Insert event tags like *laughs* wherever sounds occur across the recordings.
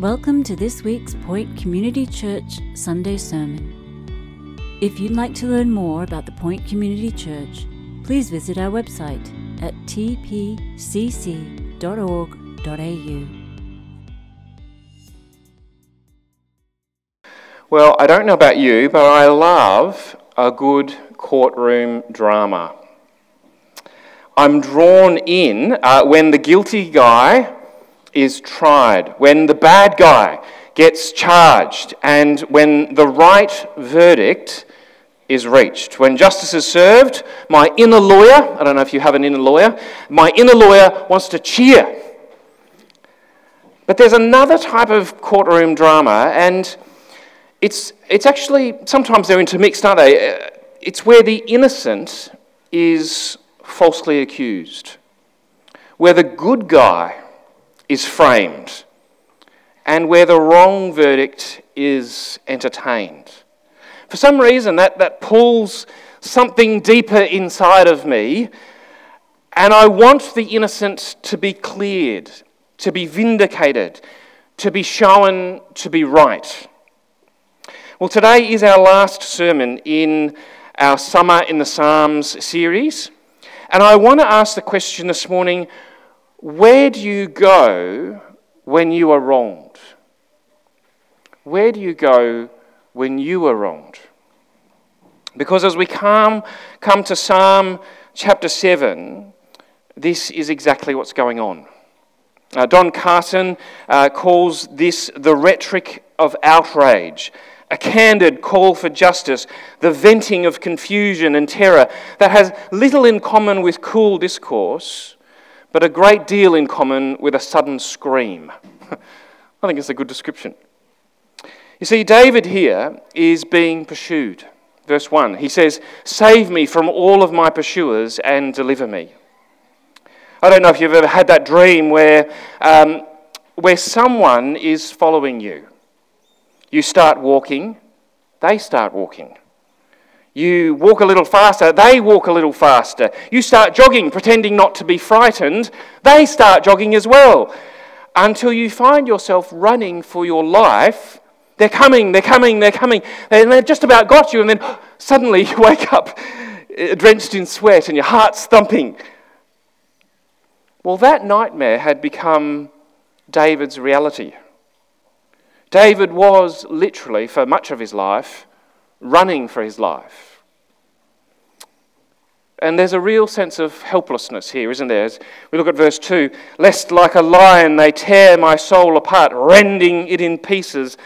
Welcome to this week's Point Community Church Sunday Sermon. If you'd like to learn more about the Point Community Church, please visit our website at tpcc.org.au. Well, I don't know about you, but I love a good courtroom drama. I'm drawn in uh, when the guilty guy is tried, when the bad guy gets charged, and when the right verdict is reached. When justice is served, my inner lawyer, I don't know if you have an inner lawyer, my inner lawyer wants to cheer. But there's another type of courtroom drama, and it's, it's actually, sometimes they're intermixed, aren't they? Uh, it's where the innocent is falsely accused, where the good guy is framed and where the wrong verdict is entertained. For some reason, that, that pulls something deeper inside of me, and I want the innocent to be cleared, to be vindicated, to be shown to be right. Well, today is our last sermon in our Summer in the Psalms series, and I want to ask the question this morning where do you go when you are wronged? Where do you go when you are wronged? Because as we come, come to Psalm chapter 7, this is exactly what's going on. Uh, Don Carson uh, calls this the rhetoric of outrage, a candid call for justice, the venting of confusion and terror that has little in common with cool discourse, but a great deal in common with a sudden scream. *laughs* I think it's a good description. You see, David here is being pursued. Verse 1, he says, Save me from all of my pursuers and deliver me. I don't know if you've ever had that dream where, um, where someone is following you. You start walking, they start walking. You walk a little faster, they walk a little faster. You start jogging, pretending not to be frightened, they start jogging as well. Until you find yourself running for your life. They're coming, they're coming, they're coming. And they've just about got you, and then *gasps* suddenly you *laughs* wake up uh, drenched in sweat and your heart's thumping. Well, that nightmare had become David's reality. David was literally, for much of his life, running for his life. And there's a real sense of helplessness here, isn't there? As we look at verse 2 Lest like a lion they tear my soul apart, rending it in pieces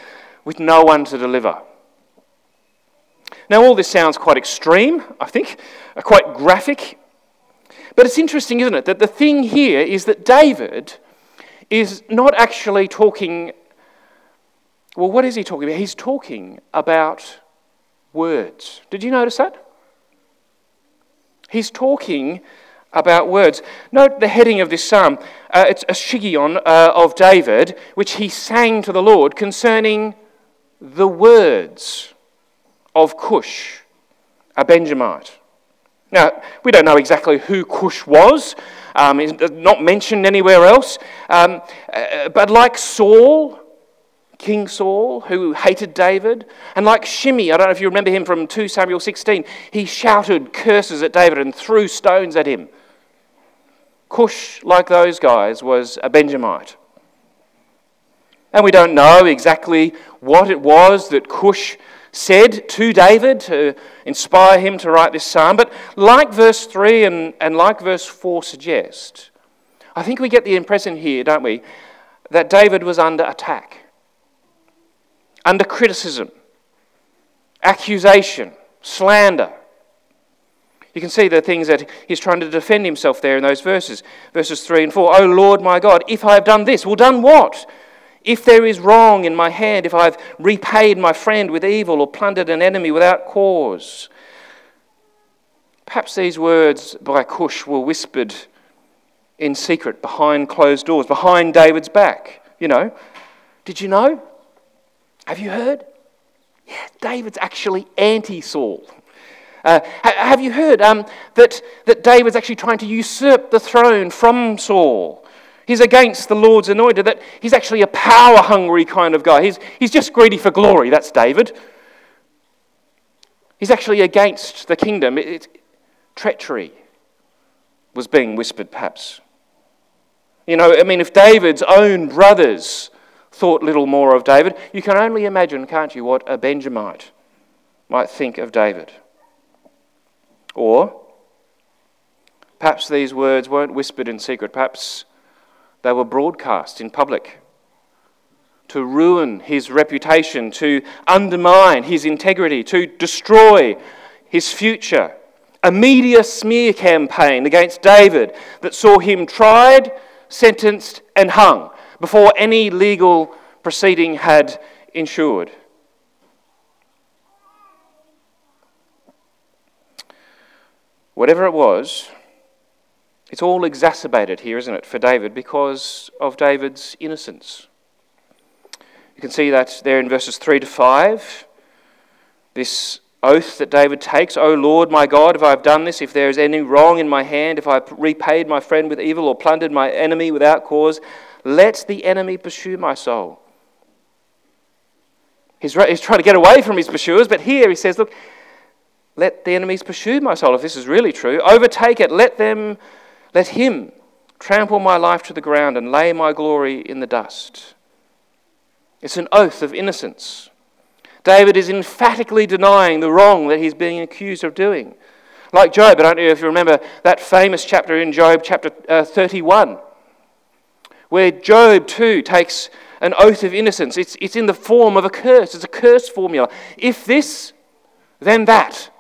with no one to deliver. Now, all this sounds quite extreme, I think, uh, quite graphic. But it's interesting, isn't it, that the thing here is that David is not actually talking. Well, what is he talking about? He's talking about words. Did you notice that? He's talking about words. Note the heading of this psalm. Uh, it's a shiggaion uh, of David, which he sang to the Lord concerning the words of Cush, a Benjamite. Now, we don't know exactly who Cush was. Um, it's not mentioned anywhere else. Um, uh, but like Saul, King Saul, who hated David. And like Shimei, I don't know if you remember him from 2 Samuel 16, he shouted curses at David and threw stones at him. Cush, like those guys, was a Benjamite. And we don't know exactly what it was that Cush said to David to inspire him to write this psalm. But like verse 3 and, and like verse 4 suggest, I think we get the impression here, don't we, that David was under attack under criticism, accusation, slander. You can see the things that he's trying to defend himself there in those verses, verses 3 and 4. Oh Lord my God, if I have done this, well, done what? If there is wrong in my hand, if I've repaid my friend with evil or plundered an enemy without cause. Perhaps these words by Cush were whispered in secret behind closed doors, behind David's back. You know, did you know? Have you heard? Yeah, David's actually anti Saul. Uh, have you heard um, that, that David's actually trying to usurp the throne from Saul? He's against the Lord's anointed, that he's actually a power hungry kind of guy. He's, he's just greedy for glory. That's David. He's actually against the kingdom. It, it, treachery was being whispered, perhaps. You know, I mean, if David's own brothers thought little more of David, you can only imagine, can't you, what a Benjamite might think of David. Or perhaps these words weren't whispered in secret, perhaps they were broadcast in public to ruin his reputation, to undermine his integrity, to destroy his future. A media smear campaign against David that saw him tried, sentenced, and hung before any legal proceeding had ensured. Whatever it was, it's all exacerbated here, isn't it, for David because of David's innocence. You can see that there in verses 3 to 5. This oath that David takes, O Lord my God, if I have done this, if there is any wrong in my hand, if I have repaid my friend with evil or plundered my enemy without cause, let the enemy pursue my soul. He's, he's trying to get away from his pursuers, but here he says, Look, let the enemies pursue my soul, if this is really true. Overtake it, let them let him trample my life to the ground and lay my glory in the dust. It's an oath of innocence. David is emphatically denying the wrong that he's being accused of doing. Like Job, I don't know if you remember that famous chapter in Job, chapter uh, 31, where Job too takes an oath of innocence. It's, it's in the form of a curse, it's a curse formula. If this, then that.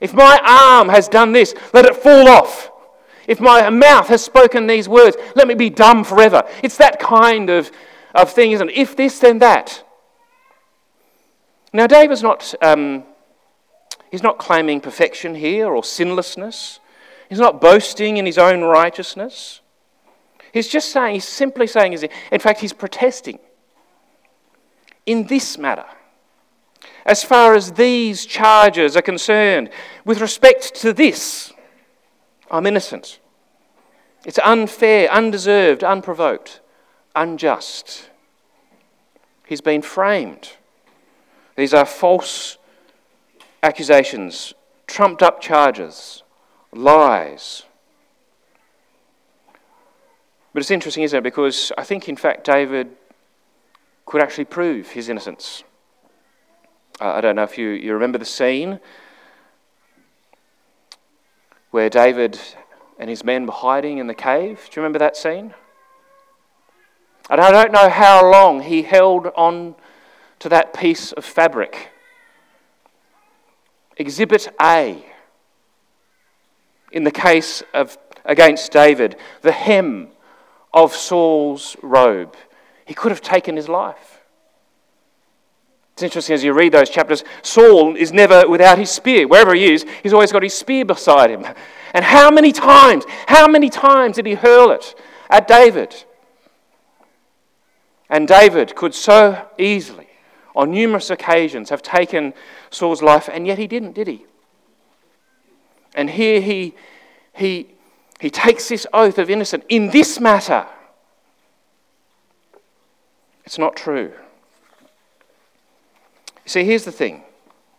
If my arm has done this, let it fall off. If my mouth has spoken these words, let me be dumb forever. It's that kind of, of thing, isn't it? If this, then that. Now, David's not, um, he's not claiming perfection here or sinlessness. He's not boasting in his own righteousness. He's just saying, he's simply saying, in fact, he's protesting. In this matter, as far as these charges are concerned, with respect to this, I'm innocent. It's unfair, undeserved, unprovoked, unjust. He's been framed. These are false accusations, trumped up charges, lies. But it's interesting, isn't it? Because I think, in fact, David could actually prove his innocence. Uh, I don't know if you, you remember the scene where David and his men were hiding in the cave. Do you remember that scene? And I don't know how long he held on to that piece of fabric. Exhibit A, in the case of against David, the hem of Saul's robe. He could have taken his life. It's interesting as you read those chapters, Saul is never without his spear. Wherever he is, he's always got his spear beside him. And how many times, how many times did he hurl it at David? And David could so easily, on numerous occasions, have taken Saul's life, and yet he didn't, did he? And here he, he, he takes this oath of innocence. In this matter, it's not true. See, here's the thing.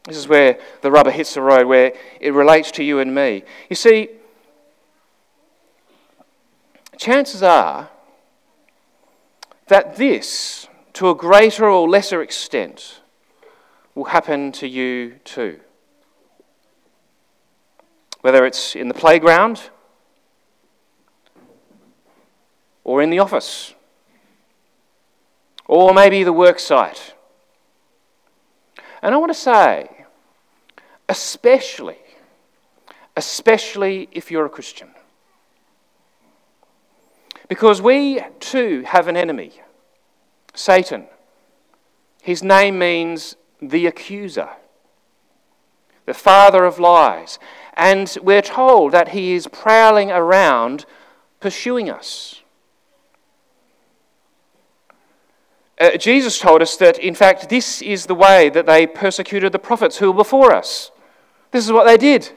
This is where the rubber hits the road, where it relates to you and me. You see, chances are that this, to a greater or lesser extent, will happen to you too. Whether it's in the playground or in the office or maybe the work site and I want to say, especially, especially if you're a Christian. Because we too have an enemy, Satan. His name means the accuser, the father of lies. And we're told that he is prowling around pursuing us. Uh, Jesus told us that, in fact, this is the way that they persecuted the prophets who were before us. This is what they did.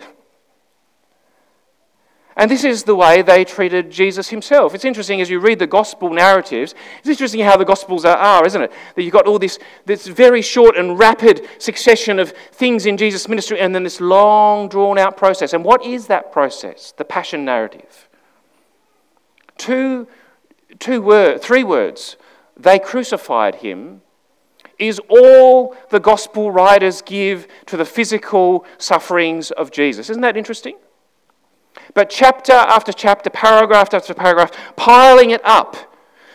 And this is the way they treated Jesus himself. It's interesting as you read the gospel narratives, it's interesting how the gospels are, are, isn't it? That you've got all this, this very short and rapid succession of things in Jesus' ministry and then this long, drawn out process. And what is that process? The passion narrative. Two, two word, three words. They crucified him is all the gospel writers give to the physical sufferings of Jesus. Isn't that interesting? But chapter after chapter, paragraph after paragraph, piling it up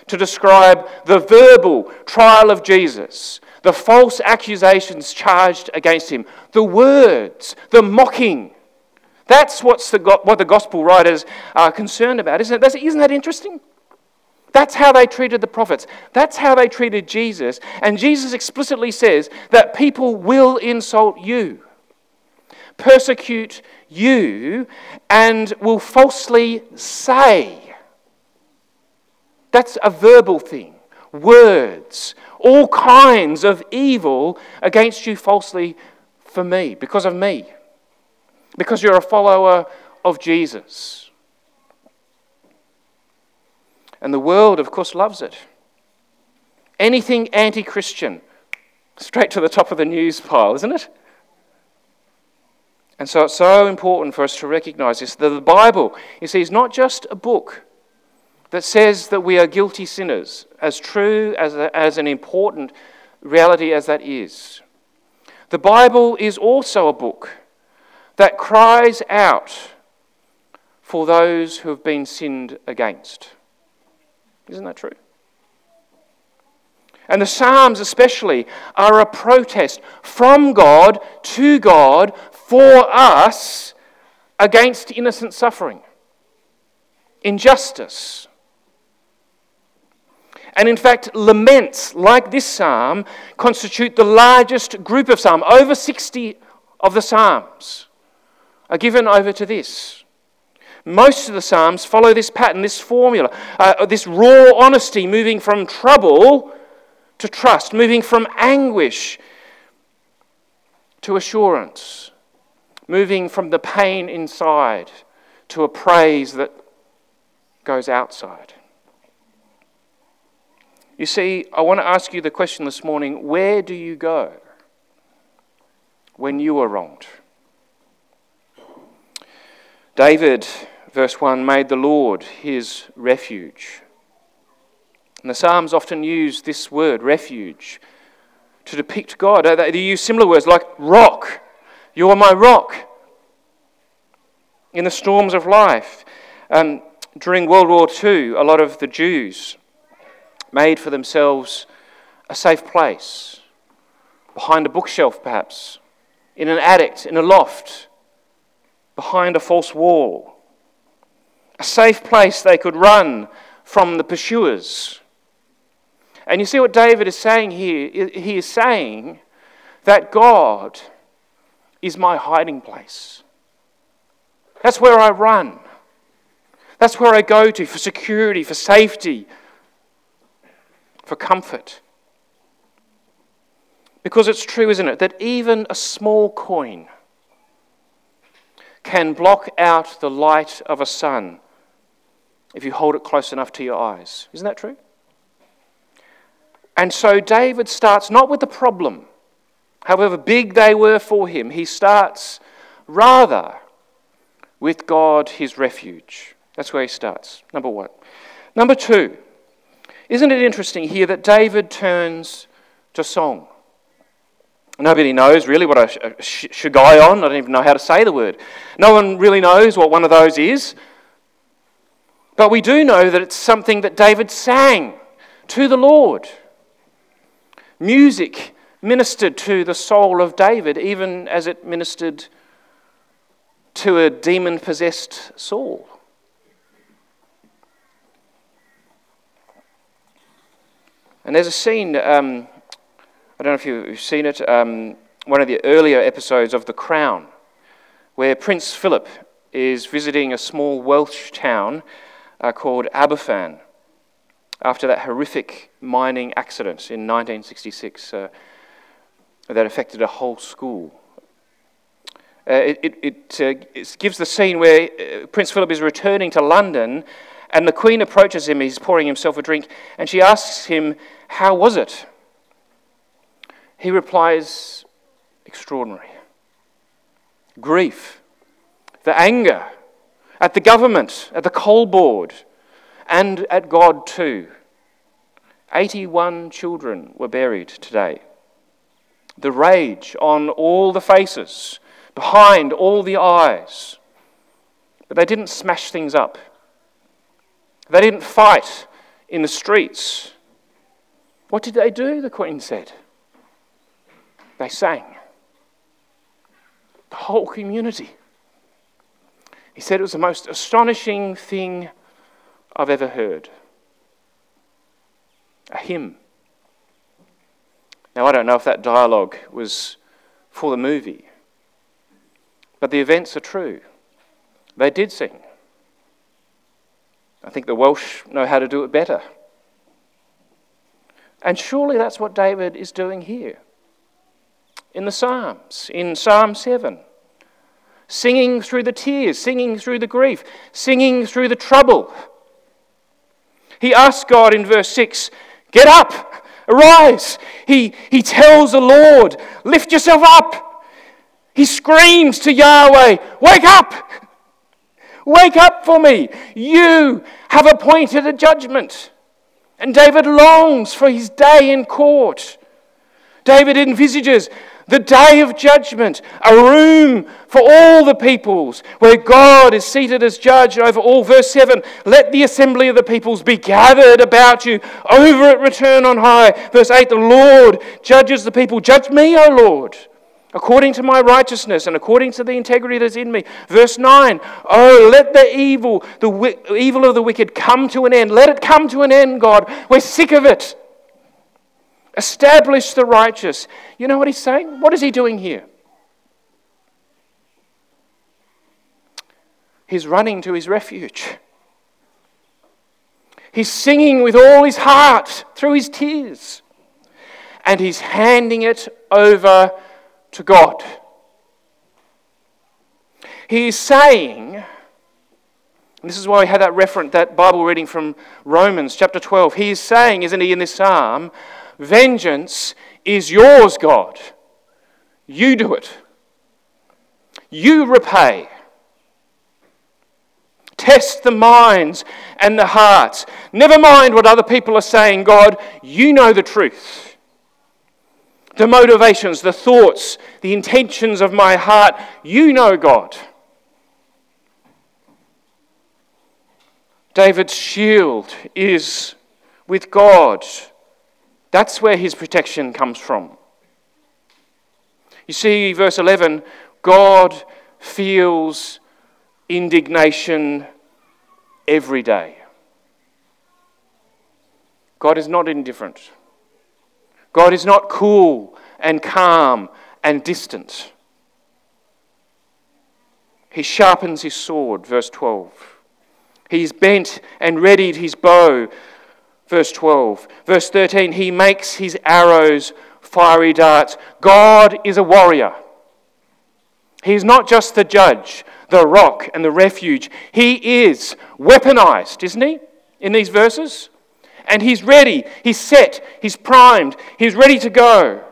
to describe the verbal trial of Jesus, the false accusations charged against him, the words, the mocking. That's what's the, what the gospel writers are concerned about, isn't it? Isn't that interesting? That's how they treated the prophets. That's how they treated Jesus. And Jesus explicitly says that people will insult you persecute you and will falsely say. That's a verbal thing. Words, all kinds of evil against you falsely for me, because of me, because you're a follower of Jesus. And the world, of course, loves it. Anything anti Christian, straight to the top of the news pile, isn't it? And so it's so important for us to recognize this that the Bible, you see, is not just a book that says that we are guilty sinners, as true as, a, as an important reality as that is. The Bible is also a book that cries out for those who have been sinned against. Isn't that true? And the Psalms, especially, are a protest from God to God for us against innocent suffering, injustice. And in fact, laments like this psalm constitute the largest group of psalms. Over 60 of the psalms are given over to this. Most of the psalms follow this pattern, this formula, uh, this raw honesty, moving from trouble to trust, moving from anguish to assurance moving from the pain inside to a praise that goes outside. You see, I want to ask you the question this morning where do you go when you are wronged? David, verse 1, made the Lord his refuge. And the Psalms often use this word, refuge, to depict God. They use similar words like rock you are my rock in the storms of life. Um, during World War II, a lot of the Jews made for themselves a safe place, behind a bookshelf perhaps, in an attic, in a loft, behind a false wall. A safe place they could run from the pursuers. And you see what David is saying here? He is saying that God is my hiding place. That's where I run. That's where I go to for security, for safety, for comfort. Because it's true, isn't it, that even a small coin can block out the light of a sun if you hold it close enough to your eyes. Isn't that true? And so David starts not with the problem however big they were for him, he starts rather with God, his refuge. That's where he starts, number one. Number two, isn't it interesting here that David turns to song? Nobody knows really what a shiggaion, I don't even know how to say the word. No one really knows what one of those is. But we do know that it's something that David sang to the Lord. Music ministered to the soul of David, even as it ministered to a demon possessed Saul. And there's a scene, um, I don't know if you've seen it, um, one of the earlier episodes of The Crown, where Prince Philip is visiting a small Welsh town uh, called Aberfan after that horrific mining accident in 1966. Uh, that affected a whole school. Uh, it, it, it, uh, it, gives the scene where uh, Prince Philip is returning to London and the Queen approaches him. He's pouring himself a drink and she asks him, How was it? He replies, Extraordinary. Grief, the anger at the government, at the coal board, and at God too. 81 children were buried today. The rage on all the faces, behind all the eyes. But they didn't smash things up. They didn't fight in the streets. What did they do? The Queen said. They sang. The whole community. He said it was the most astonishing thing I've ever heard. A hymn. Now, I don't know if that dialogue was for the movie, but the events are true. They did sing. I think the Welsh know how to do it better. And surely that's what David is doing here in the Psalms, in Psalm 7. Singing through the tears, singing through the grief, singing through the trouble. He asks God in verse 6 Get up, arise. He, he tells the Lord, Lift yourself up. He screams to Yahweh, Wake up! Wake up for me. You have appointed a judgment. And David longs for his day in court. David envisages the day of judgment, a room for all the peoples, where God is seated as judge over all. Verse 7 Let the assembly of the peoples be gathered about you, over at return on high. Verse 8 The Lord judges the people. Judge me, O Lord, according to my righteousness and according to the integrity that's in me. Verse 9 Oh, let the evil, the wi- evil of the wicked come to an end. Let it come to an end, God. We're sick of it. Establish the righteous. You know what he's saying? What is he doing here? He's running to his refuge. He's singing with all his heart through his tears. And he's handing it over to God. He's saying, this is why we had that reference, that Bible reading from Romans chapter 12. He is saying, isn't he, in this psalm, Vengeance is yours, God. You do it. You repay. Test the minds and the hearts. Never mind what other people are saying, God. You know the truth. The motivations, the thoughts, the intentions of my heart. You know, God. David's shield is with God. That's where his protection comes from. You see, verse 11 God feels indignation every day. God is not indifferent. God is not cool and calm and distant. He sharpens his sword, verse 12. He's bent and readied his bow, Verse 12. Verse 13, he makes his arrows fiery darts. God is a warrior. He's not just the judge, the rock, and the refuge. He is weaponized, isn't he, in these verses? And he's ready, he's set, he's primed, he's ready to go.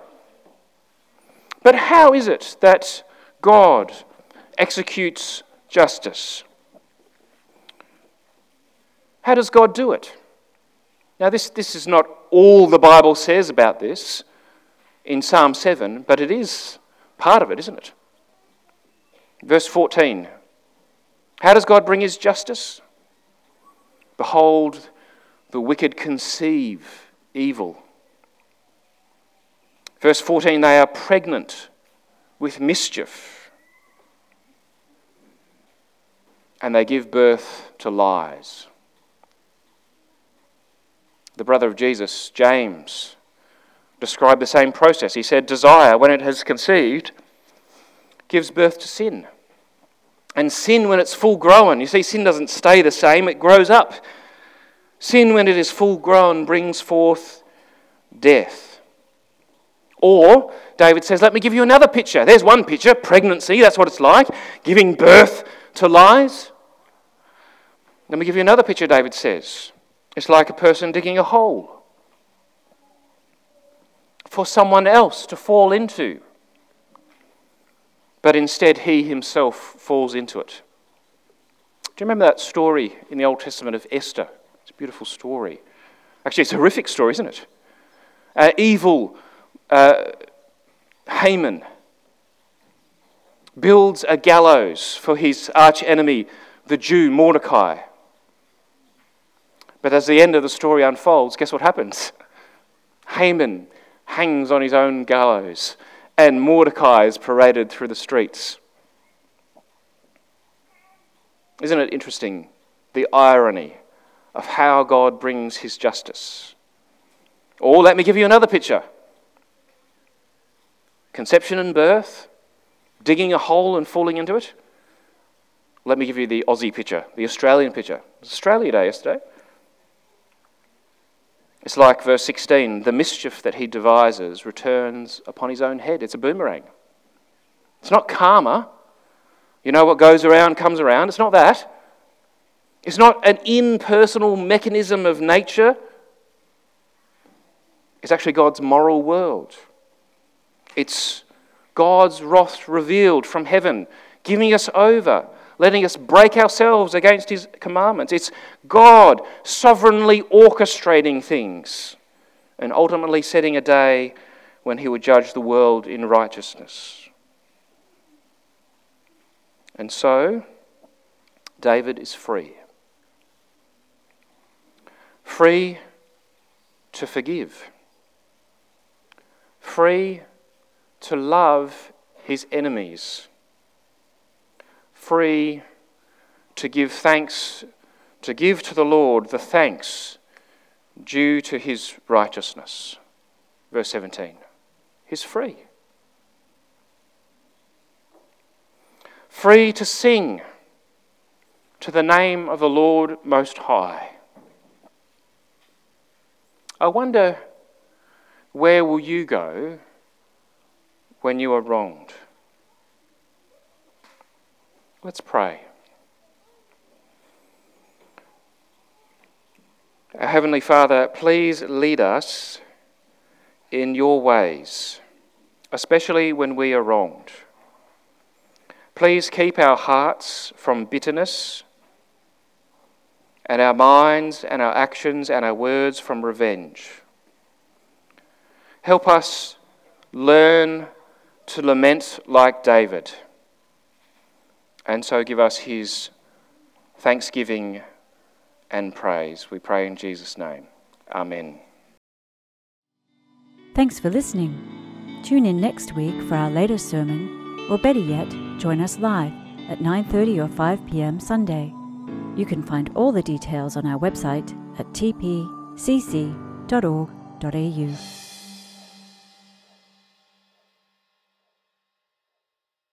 But how is it that God executes justice? How does God do it? Now, this, this is not all the Bible says about this in Psalm 7, but it is part of it, isn't it? Verse 14 How does God bring his justice? Behold, the wicked conceive evil. Verse 14 They are pregnant with mischief, and they give birth to lies the brother of Jesus, James, described the same process. He said, Desire, when it has conceived, gives birth to sin. And sin, when it's full grown, you see, sin doesn't stay the same, it grows up. Sin, when it is full grown, brings forth death. Or David says, Let me give you another picture. There's one picture pregnancy, that's what it's like, giving birth to lies. Let me give you another picture, David says. It's like a person digging a hole for someone else to fall into. But instead, he himself falls into it. Do you remember that story in the Old Testament of Esther? It's a beautiful story. Actually, it's a horrific story, isn't it? Uh, evil uh, Haman builds a gallows for his arch enemy, the Jew Mordecai. But as the end of the story unfolds, guess what happens? Haman hangs on his own gallows, and Mordecai is paraded through the streets. Isn't it interesting the irony of how God brings his justice? Or let me give you another picture conception and birth, digging a hole and falling into it. Let me give you the Aussie picture, the Australian picture. Australia Day yesterday. It's like verse 16 the mischief that he devises returns upon his own head. It's a boomerang. It's not karma. You know what goes around comes around. It's not that. It's not an impersonal mechanism of nature. It's actually God's moral world. It's God's wrath revealed from heaven, giving us over, letting us break ourselves against His commandments. It's God sovereignly orchestrating things and ultimately setting a day when He would judge the world in righteousness. And so, David is free. Free to forgive. Free to love his enemies, free to give thanks, to give to the Lord the thanks due to his righteousness. Verse 17. He's free. Free to sing to the name of the Lord Most High. I wonder where will you go when you are wronged. Let's pray. Our Heavenly Father, please lead us in your ways, especially when we are wronged. Please keep our hearts from bitterness and our minds and our actions and our words from revenge. Help us learn to lament like David. And so give us his thanksgiving and praise. We pray in Jesus' name. Amen. Thanks for listening. Tune in next week for our latest sermon, or better yet, join us live at 9:30 or 5 p.m. Sunday. You can find all the details on our website at tpcc.org.au.